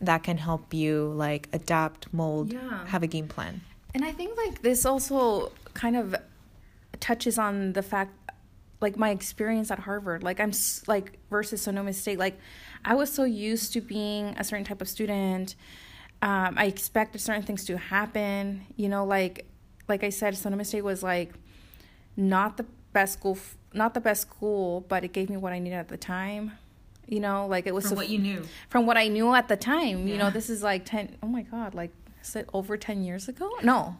that can help you like adapt mold Yeah. have a game plan And I think like this also kind of touches on the fact like my experience at Harvard. Like I'm like versus Sonoma State. Like I was so used to being a certain type of student. Um, I expected certain things to happen. You know, like like I said, Sonoma State was like not the best school, f- not the best school, but it gave me what I needed at the time. You know, like it was from what you knew from what I knew at the time. You know, this is like 10, oh my God, like, is it over 10 years ago? No,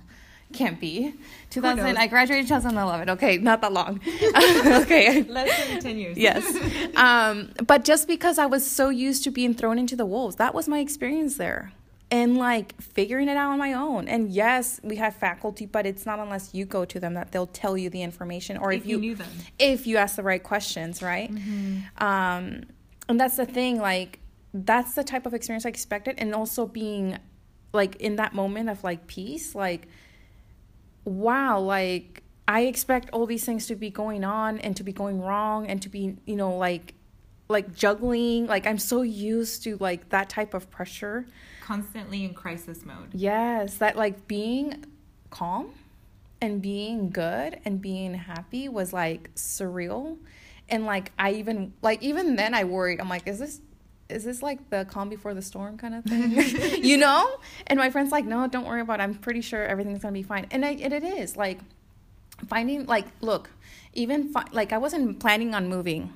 can't be. 2000. I graduated 2011. Okay, not that long. okay. less than 10 years Yes. Um, but just because I was so used to being thrown into the wolves, that was my experience there. And like figuring it out on my own. And yes, we have faculty, but it's not unless you go to them that they'll tell you the information or if, if you, you, knew them. If you ask the right questions, right? Mm-hmm. Um, and that's the thing, like that's the type of experience I expected and also being like in that moment of like peace, like wow, like I expect all these things to be going on and to be going wrong and to be, you know, like like juggling. Like I'm so used to like that type of pressure. Constantly in crisis mode. Yes, that like being calm and being good and being happy was like surreal. And like I even like even then I worried. I'm like, is this is this like the calm before the storm kind of thing? you know? And my friend's like, no, don't worry about it. I'm pretty sure everything's gonna be fine. And I and it is like finding like look, even fi- like I wasn't planning on moving,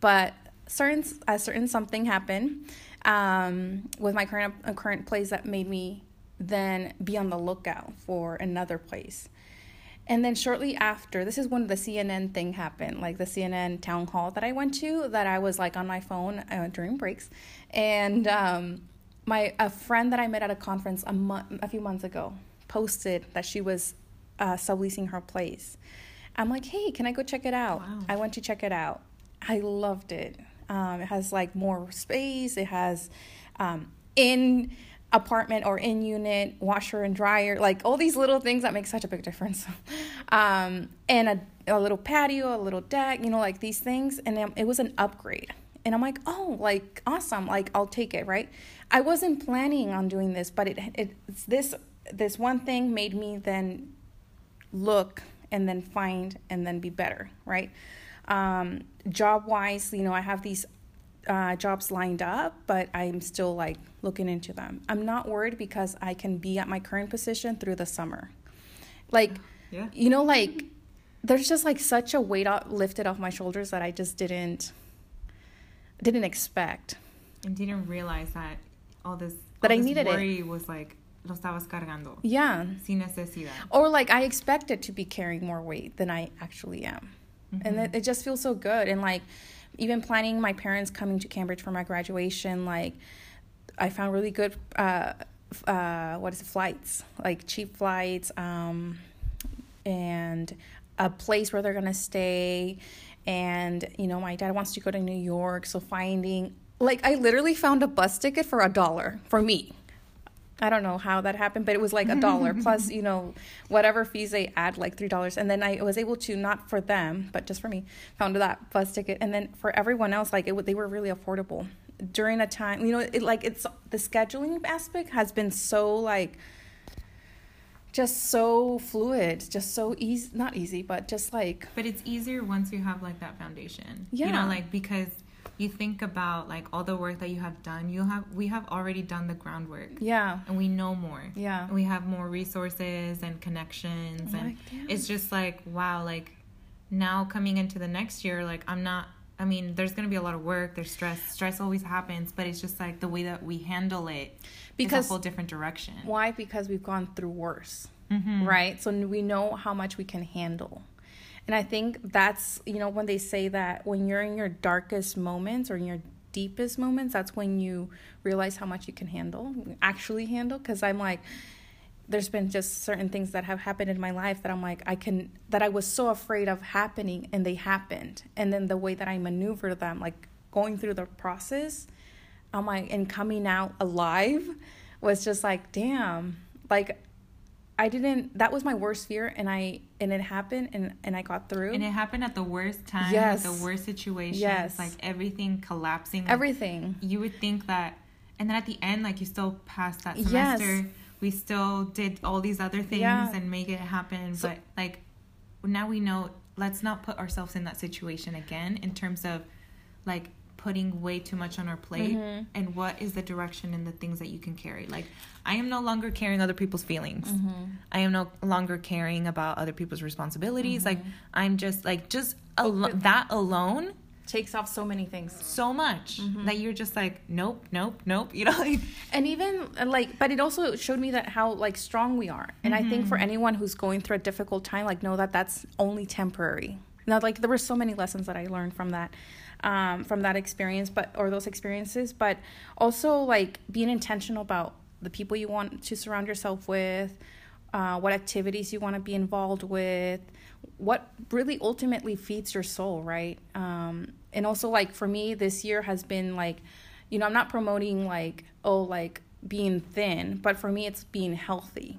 but certain a certain something happened um, with my current uh, current place that made me then be on the lookout for another place. And then shortly after, this is when the CNN thing happened, like the CNN town hall that I went to, that I was like on my phone uh, during breaks, and um, my a friend that I met at a conference a month, a few months ago, posted that she was uh, subleasing her place. I'm like, hey, can I go check it out? Wow. I went to check it out. I loved it. Um, it has like more space. It has um, in apartment or in unit washer and dryer, like all these little things that make such a big difference. um, and a, a little patio, a little deck, you know, like these things. And it was an upgrade. And I'm like, oh, like awesome, like I'll take it, right? I wasn't planning on doing this, but it, it it's this this one thing made me then look and then find and then be better, right? Um, job wise, you know, I have these uh, jobs lined up, but I'm still like looking into them. I'm not worried because I can be at my current position through the summer. Like, yeah. you know, like there's just like such a weight off, lifted off my shoulders that I just didn't didn't expect. And didn't realize that all this that all I needed worry it. was like lo estabas cargando. Yeah. Sin necesidad. Or like I expected to be carrying more weight than I actually am. Mm-hmm. And it, it just feels so good. And like, even planning my parents coming to Cambridge for my graduation, like, I found really good, uh, uh, what is it, flights, like cheap flights, um, and a place where they're gonna stay. And, you know, my dad wants to go to New York. So finding, like, I literally found a bus ticket for a dollar for me I don't know how that happened, but it was like a dollar plus, you know, whatever fees they add, like three dollars. And then I was able to not for them, but just for me, found that bus ticket. And then for everyone else, like it, they were really affordable during a time. You know, it like it's the scheduling aspect has been so like just so fluid, just so easy. Not easy, but just like. But it's easier once you have like that foundation. Yeah. You know, like because you think about like all the work that you have done you have we have already done the groundwork. Yeah. And we know more. Yeah. And we have more resources and connections and it's just like wow like now coming into the next year like i'm not i mean there's going to be a lot of work there's stress stress always happens but it's just like the way that we handle it because a whole different direction. why? Because we've gone through worse mm-hmm. right? So we know how much we can handle and I think that's, you know, when they say that when you're in your darkest moments or in your deepest moments, that's when you realize how much you can handle, actually handle. Because I'm like, there's been just certain things that have happened in my life that I'm like, I can, that I was so afraid of happening and they happened. And then the way that I maneuver them, like going through the process, I'm like, and coming out alive was just like, damn, like I didn't that was my worst fear and I and it happened and and I got through. And it happened at the worst time, yes. the worst situation. Yes. Like everything collapsing. Everything. You would think that and then at the end like you still passed that semester. Yes. We still did all these other things yeah. and make it happen. So, but like now we know let's not put ourselves in that situation again in terms of like putting way too much on our plate mm-hmm. and what is the direction and the things that you can carry like i am no longer carrying other people's feelings mm-hmm. i am no longer caring about other people's responsibilities mm-hmm. like i'm just like just al- that alone takes off so many things so much mm-hmm. that you're just like nope nope nope you know like and even like but it also showed me that how like strong we are and i think for mm-hmm. anyone who's going through a difficult time like know that that's only temporary now like there were so many lessons that i learned from that um, from that experience, but or those experiences, but also like being intentional about the people you want to surround yourself with, uh, what activities you want to be involved with, what really ultimately feeds your soul, right? Um, and also, like for me, this year has been like, you know, I'm not promoting like, oh, like being thin, but for me, it's being healthy.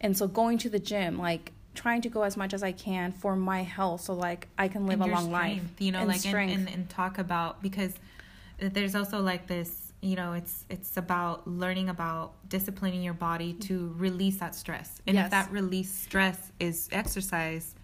And so going to the gym, like trying to go as much as I can for my health so like I can live a long strength, life. You know, and like and, and, and talk about because there's also like this you know it's it's about learning about disciplining your body to mm-hmm. release that stress and Yes. if that release stress is exercise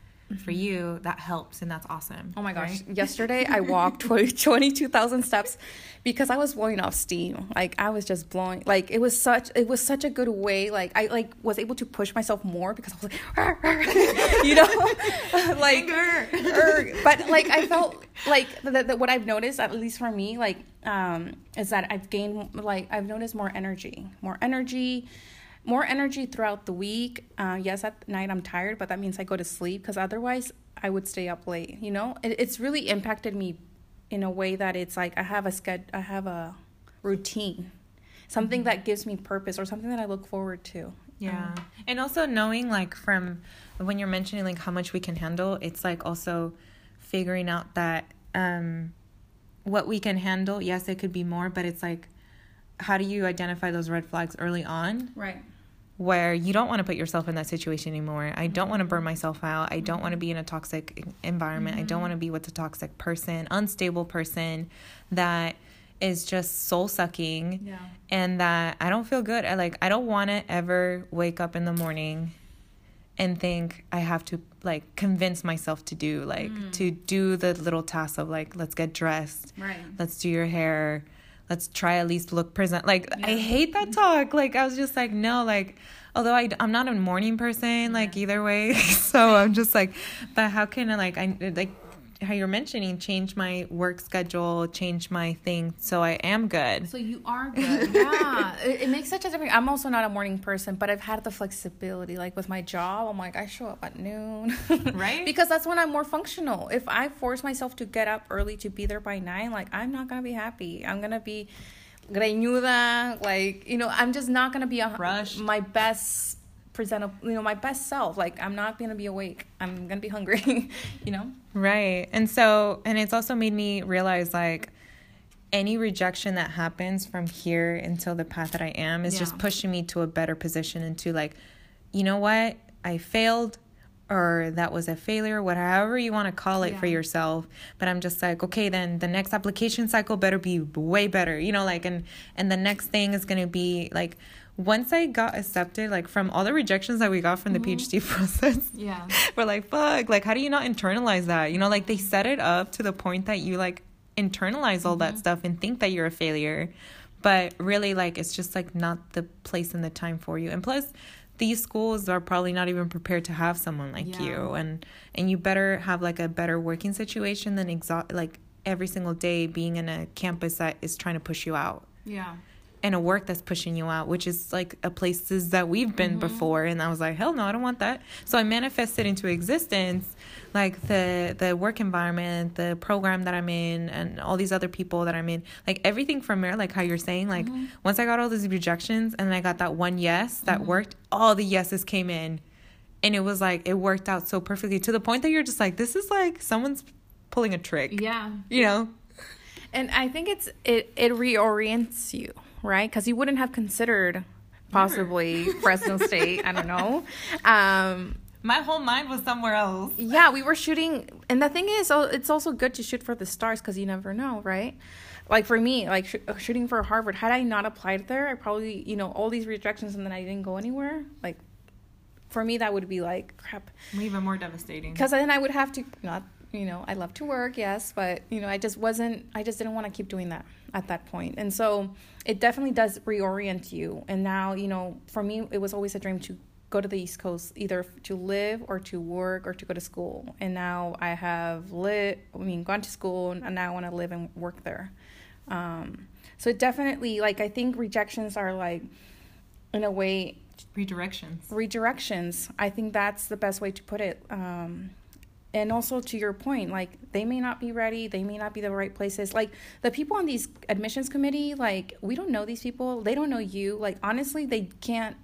for you that helps and that's awesome Oh my gosh. right? Yesterday I walked 20 22,000 steps because I was blowing off steam. Like I was just blowing like it was such it was such a good way like I like was able to push myself more because I was like you know like er, but like I felt like the, the, what I've noticed at least for me like um is that I've gained like I've noticed more energy. More energy more energy throughout the week. Uh, yes, at night I'm tired, but that means I go to sleep because otherwise I would stay up late. You know, it, it's really impacted me in a way that it's like I have a sched- I have a routine, something that gives me purpose or something that I look forward to. Yeah. and also knowing like from when you're mentioning like how much we can handle, it's like also figuring out that um what we can handle, yes, it could be more, but it's like how do you identify those red flags early on Right. Where you don't want to put yourself in that situation anymore. I don't want to burn myself out. I don't want to be in a toxic environment. I don't mm-hmm. want to be with a toxic person, unstable person that is just soul sucking Yeah. and that I don't feel good. I like I don't want to ever wake up in the morning and think I have to like convince myself to do like mm. to do the little task of like let's get dressed. Right. Let's do your hair. Let's try at least look present. Like I hate that mm-hmm. talk. Like I was just like no like although I I'm not a morning person like either way. so I'm just like but how can I like I like how you're mentioning change my work schedule, change my thing so I am good. So you are good. Yeah. it, it makes such a difference. I'm also not a morning person, but I've had the flexibility. Like with my job, I'm like, I show up at noon. Right? because that's when I'm more functional. If I force myself to get up early to be there by nine, like I'm not going to be happy. I'm going to be greñuda. Like, you know, I'm just not going to be a, Rushed. my best presentable, you know, my best self. Like I'm not going to be awake. I'm going to be hungry, you know? Right. And so, and it's also made me realize like any rejection that happens from here until the path that I am is just pushing me to a better position into like, you know what? I failed or that was a failure, whatever you want to call it for yourself. But I'm just like, okay, then the next application cycle better be way better, you know, like, and, and the next thing is going to be like, once I got accepted, like from all the rejections that we got from the mm-hmm. PhD process, Yeah. we're like, fuck, like, how do you not internalize that? You know, like they set it up to the point that you like internalize all that mm-hmm. stuff and think that you're a failure. But really, like, it's just like not the place and the time for you. And plus, these schools are probably not even prepared to have someone like Yeah. you. And and you better have like a better working situation than exo- like every single day being in a campus that is trying to push you out Yeah. And a work that's pushing you out, which is like a places that we've been mm-hmm. before. And I was like, hell no, I don't want that. So I manifested into existence like the the work environment, the program that I'm in, and all these other people that I'm in. Like everything from there, like how you're saying, like mm-hmm. once I got all these rejections and I got that one yes that mm-hmm. worked, all the yeses came in. And it was like it worked out so perfectly to the point that you're just like, this is like someone's pulling a trick. Yeah. You know? And I think it's it it reorients you, right? Because you wouldn't have considered possibly Fresno State. I don't know. Um, My whole mind was somewhere else. yeah, we were shooting, and the thing is, it's also good to shoot for the stars because you never know, right? Like for me, like sh- shooting for Harvard, had I not applied there, I probably, you know, all these rejections and then I didn't go anywhere. Like, for me, that would be like crap. Even more devastating. because then I would have to not you know I love to work yes but you know I just wasn't I just didn't want to keep doing that at that point. And so it definitely does reorient you. And now you know for me it was always a dream to go to the East Coast either to live or to work or to go to school. And now I have lit I mean gone to school and now I want to live and work there. Um, so it definitely like I think rejections are like in a way Redirections. redirections. I think that's the best way to put it. Um and also to your point like they may not be ready they may not be the right places like the people on these admissions committee like we don't know these people they don't know you like honestly they can't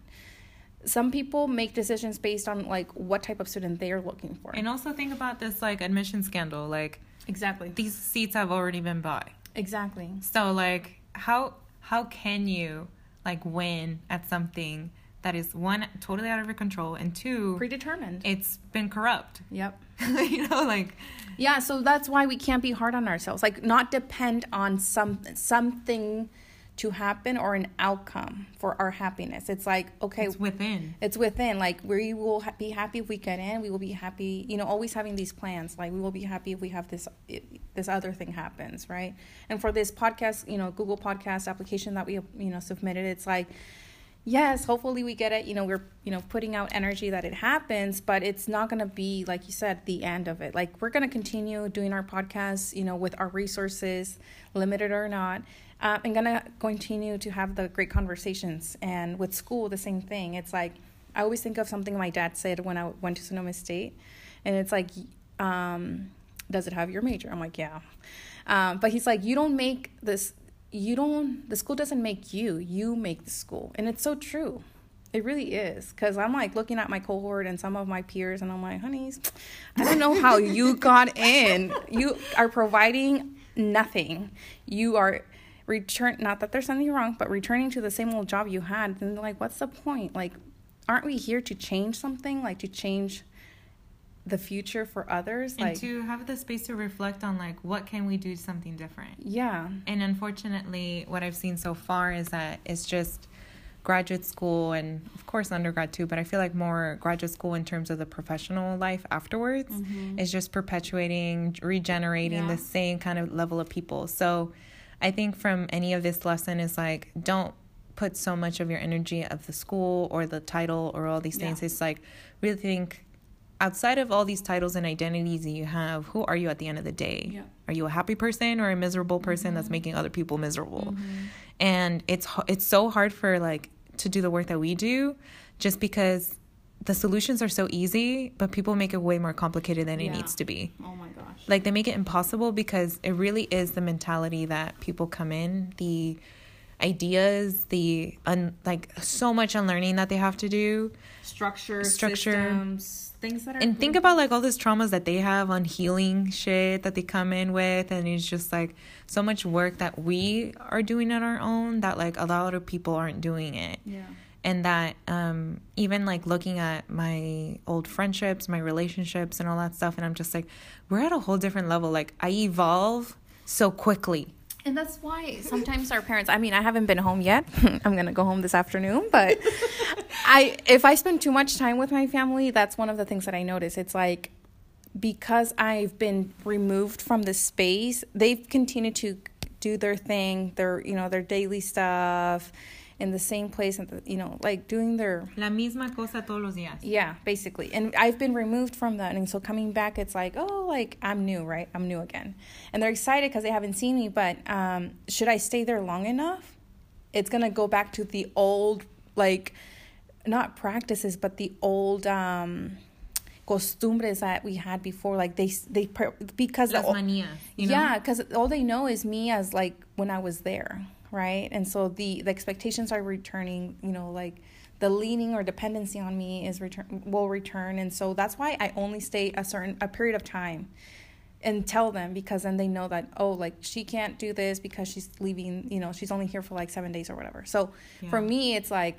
some people make decisions based on like what type of student they are looking for And also think about this like admission scandal. Like exactly these seats have already been bought. exactly So like how how can you like win at something that is one totally out of your control and two predetermined it's been corrupt. yep you know like Yeah, so that's why we can't be hard on ourselves. Like not depend on some something to happen or an outcome for our happiness. It's like okay, it's within. it's within. Like we will ha- be happy if we get in. We will be happy. You know, always having these plans. Like we will be happy if we have this this other thing happens, right? And for this podcast, you know, Google Podcast application that we you know submitted, it's like yes hopefully we get it you know we're you know putting out energy that it happens but it's not going to be like you said the end of it. Like we're going to continue doing our podcast you know with our resources limited or not uh, and going to continue to have the great conversations. And with school the same thing. It's like i always think of something my dad said when i went to sonoma state and it's like um, does it have your major? I'm like yeah. Um, but he's like you don't make this you don't the school doesn't make you you make the school. And it's so true. It really is. Because i'm like looking at my cohort and some of my peers and i'm like honeys i don't know how you got in. You are providing nothing. You are return not that there's something wrong but returning to the same old job you had. Then like what's the point? Like aren't we here to change something? Like to change the future for others and like to have the space to reflect on like what can we do something different. yeah And unfortunately, what I've seen so far is that it's just graduate school and of course undergrad too, but I feel like more graduate school in terms of the professional life afterwards mm-hmm. is just perpetuating, regenerating Yeah. the same kind of level of people. So I think from any of this lesson is like don't put so much of your energy of the school or the title or all these things. Yeah. It's like really think outside of all these titles and identities that you have, who are you at the end of the day? Yeah. Are you a happy person or a miserable person that's mm-hmm. making other people miserable? Mm-hmm. And it's it's so hard for like to do the work that we do just because the solutions are so easy, but people make it way more complicated than it Yeah. needs to be. oh my gosh Like they make it impossible because it really is the mentality that people come in, the ideas, the un, like so much unlearning that they have to do. structure, Structure. systems, things that are. And think about like all these traumas that they have on healing shit that they come in with and it's just like so much work that we are doing on our own that like a lot of people aren't doing it. Yeah. And that um even like looking at my old friendships, my relationships and all that stuff and I'm just like we're at a whole different level. Like I evolve so quickly. And that's why sometimes our parents. I mean, I haven't been home yet. I'm gonna go home this afternoon, but I if I spend too much time with my family, that's one of the things that I notice. It's like because I've been removed from the space, they've continued to do their thing, their you know their daily stuff in the same place, and the, you know like doing their La misma cosa todos los días. Yeah, basically. And I've been removed from that. And so coming back, it's like, oh, like I'm new, right? I'm new again. And they're excited because they haven't seen me. But um, should I stay there long enough? It's going to go back to the old, like, not practices, but the old um, costumbres that we had before. Like, they, they because Las the, manías, you know? yeah, because all they know is me as like when I was there, right? And so the the expectations are returning. You know, like the leaning or dependency on me is return will return, and so that's why I only stay a certain a period of time and tell them because then they know that oh like she can't do this because she's leaving you know she's only here for like seven days or whatever so for me it's like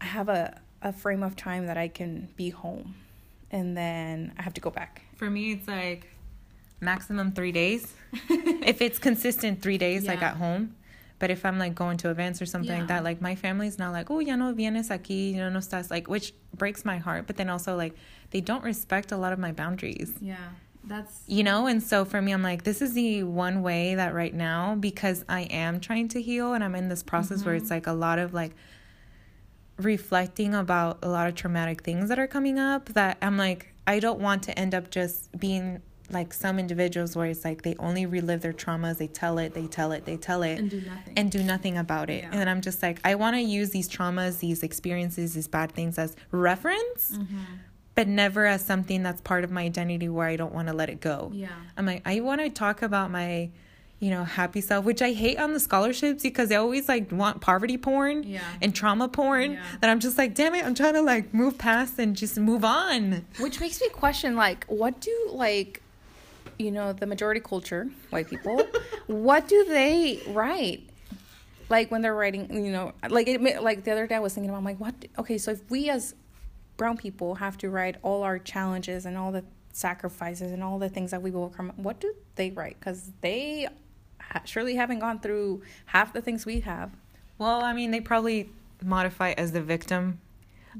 i have a, a frame of time that i can be home and then i have to go back For me, it's like maximum three days. if it's consistent three days, like Yeah. at home. But if I'm like going to events or something like that, like my family's not like, oh, ya no vienes aquí, ya no estás, like, which breaks my heart. But then also, like, they don't respect a lot of my boundaries, yeah that's you know? And so for me, I'm like, this is the one way that right now, because I am trying to heal and I'm in this process where it's mm-hmm. like a lot of like, reflecting about a lot of traumatic things that are coming up that I'm like I don't want to end up just being like some individuals where it's like they only relive their traumas, they tell it, they tell it, they tell it and do nothing and do nothing about it. Yeah. And I'm just like I want to use these traumas, these experiences, these bad things as reference, Mm-hmm. but never as something that's part of my identity where I don't want to let it go. Yeah. I'm like, I want to talk about my, you know, happy self, which I hate on the scholarships because they always like want poverty porn Yeah. and trauma porn. Yeah. That I'm just like, damn it, I'm trying to like move past and just move on. Which makes me question, like, what do like, you know, the majority culture, white people, what do they write? Like when they're writing, you know, like it, like the other day I was thinking about, I'm like, what? Okay, so if we as brown people have to write all our challenges and all the sacrifices and all the things that we will overcome, what do they write? Because they surely haven't gone through half the things we have. Well, I mean, they probably modify as the victim.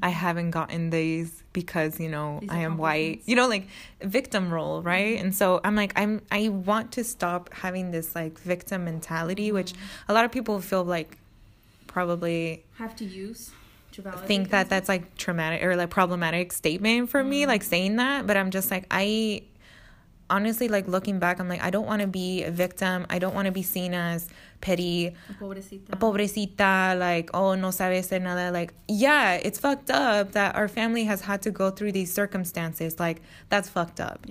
I haven't gotten these because you know These I am white. You know, like victim role, right? And so I'm like, I'm I want to stop having this like victim mentality, which mm-hmm. a lot of people feel like probably Have to use think that that's like traumatic or like problematic statement for me, mm-hmm. like saying that. But I'm just like, I honestly like looking back, I'm like, I don't want to be a victim. I don't want to be seen as petty Pobrecita. pobrecita, like, oh, no sabe hacer nada. Like, yeah, it's fucked up that our family has had to go through these circumstances. Like, that's fucked up.